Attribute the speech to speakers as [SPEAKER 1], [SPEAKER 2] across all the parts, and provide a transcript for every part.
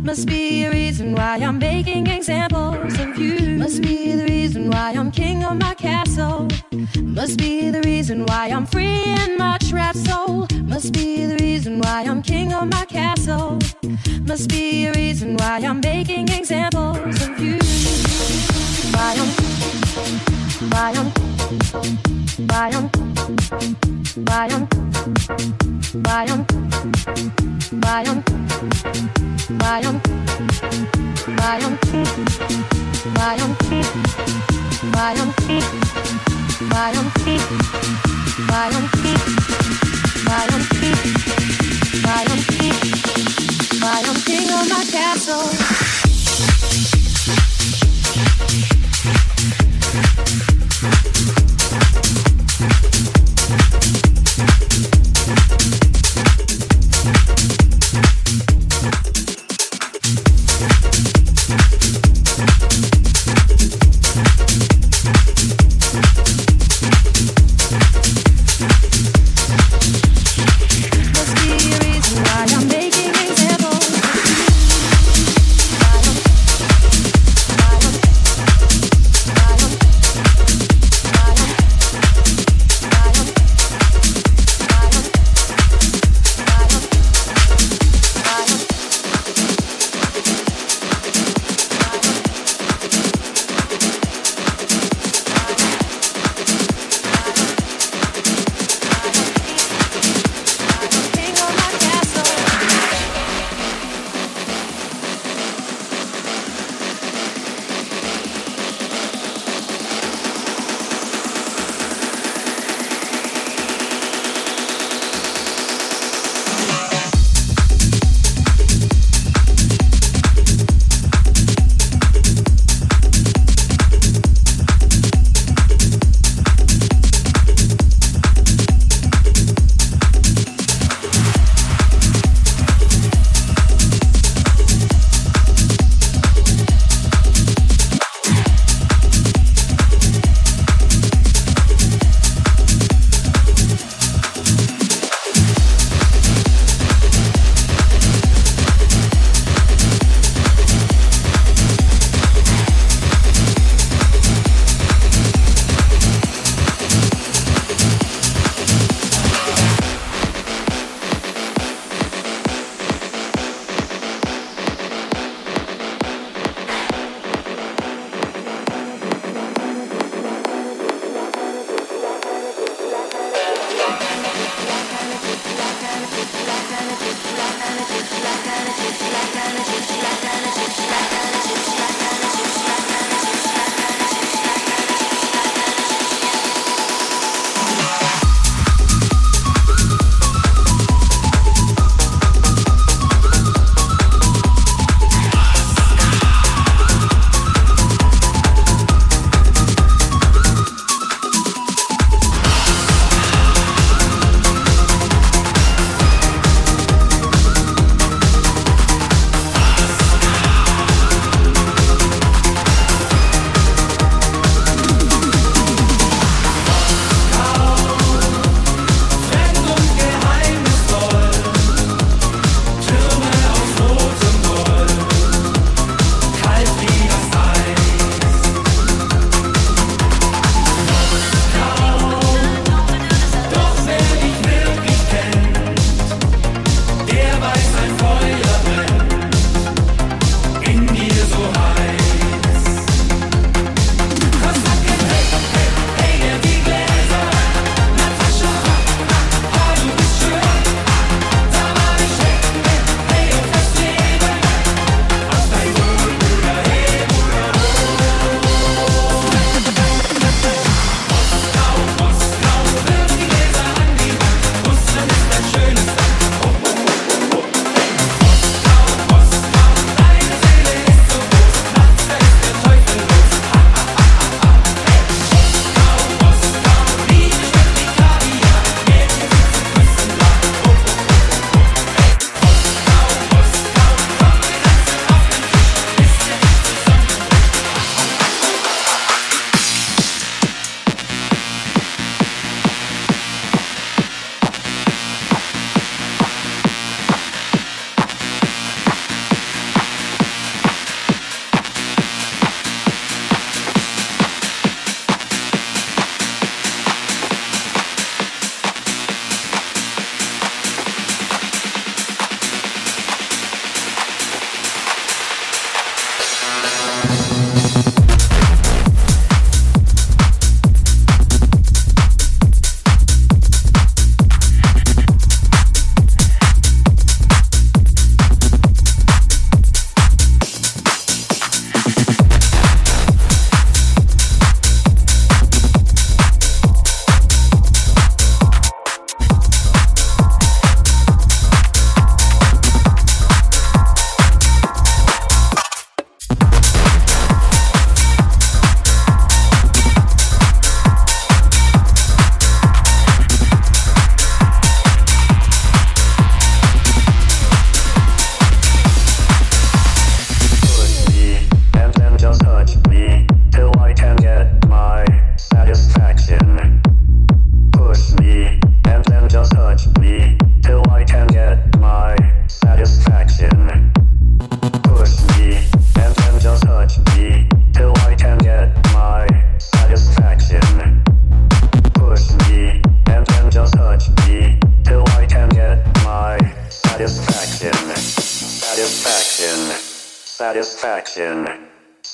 [SPEAKER 1] Must be a reason why I'm making examples of you. Must be the reason why I'm king of my castle. Must be the reason why I'm free in my trapped soul. Must be the reason why I'm king of my castle. Must be a reason why I'm making examples of you. Why I'm, my castle.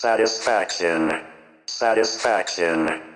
[SPEAKER 2] Satisfaction. Satisfaction.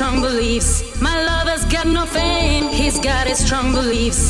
[SPEAKER 2] strong beliefs. My lover's got no fame, he's got his strong beliefs.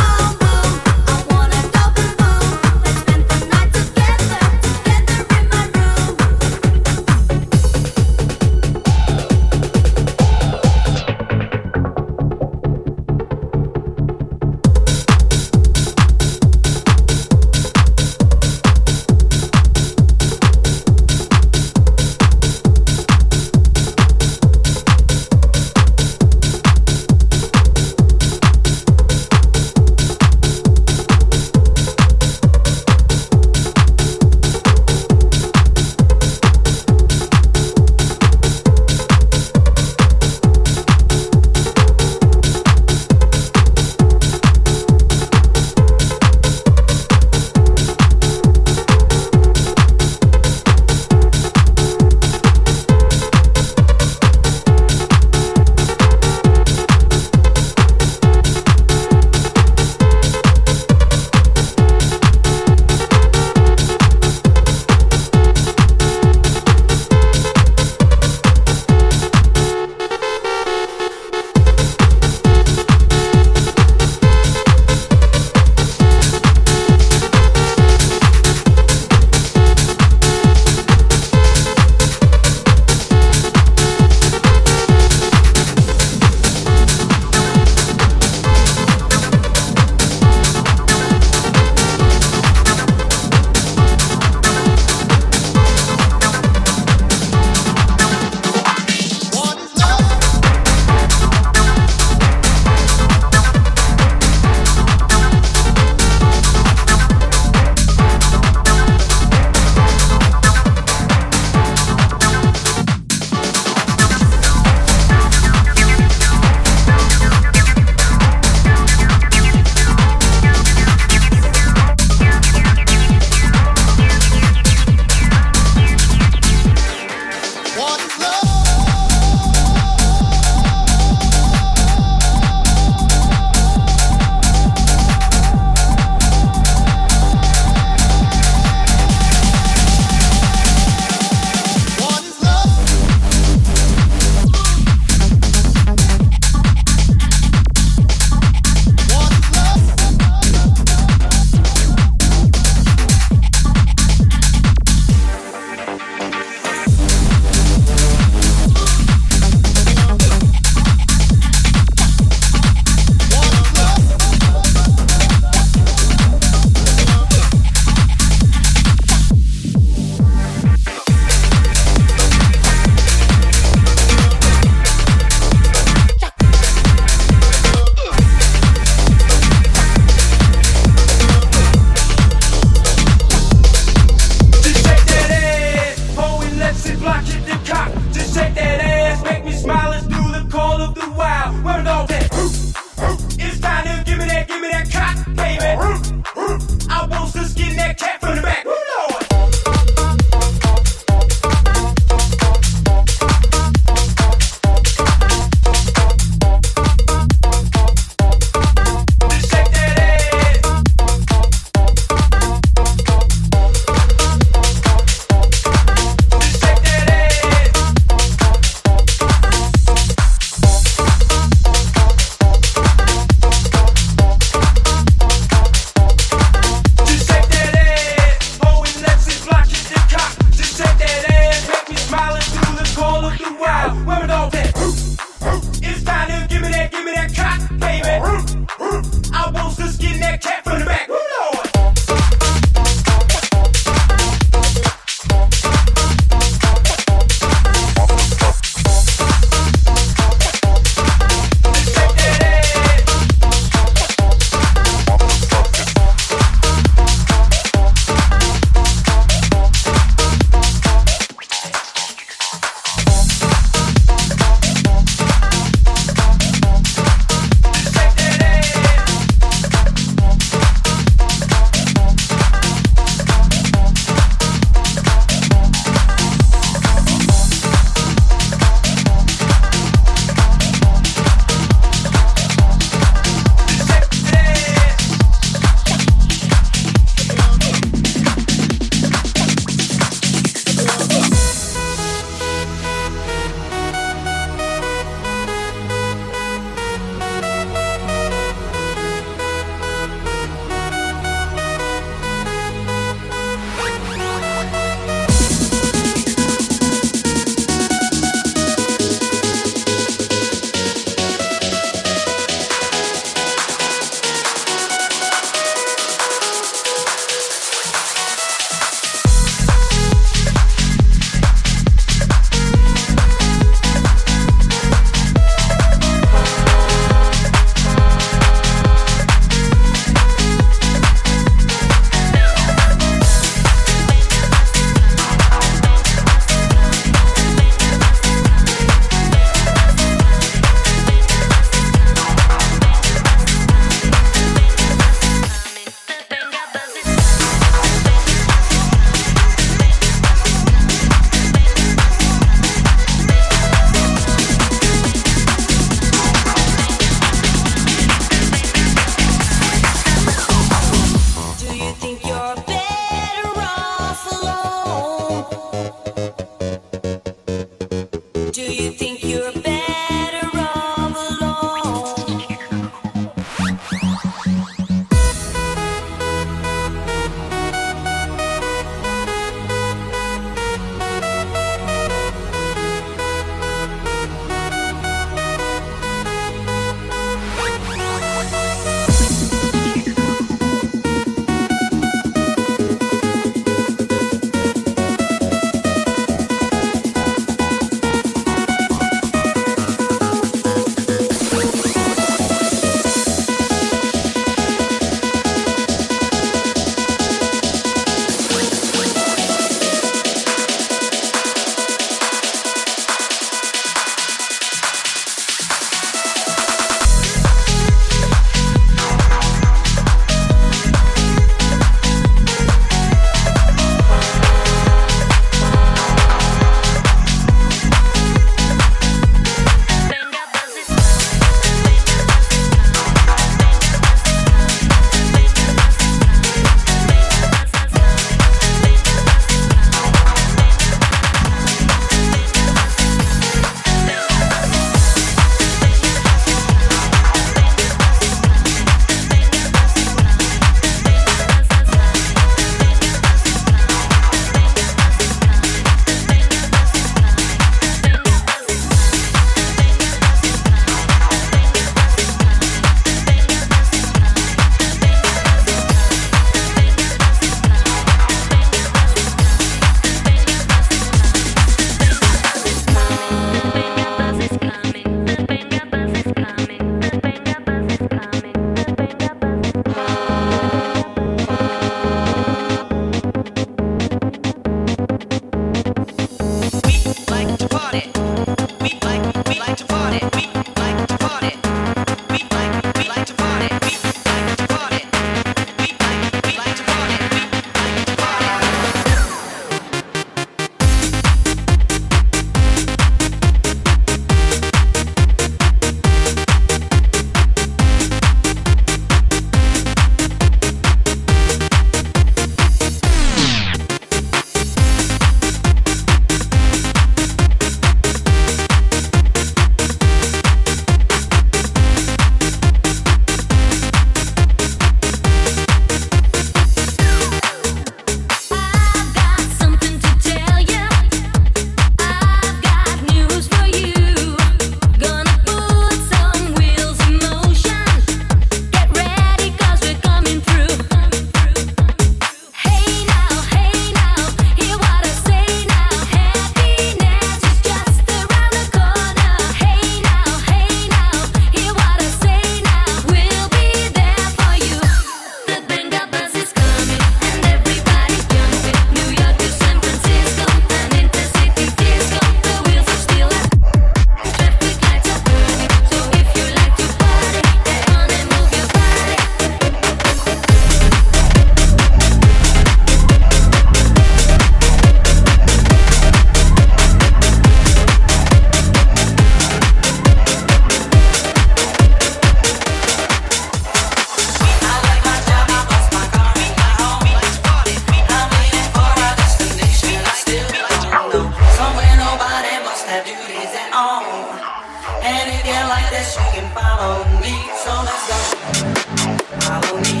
[SPEAKER 2] Satisfaction.
[SPEAKER 1] Thank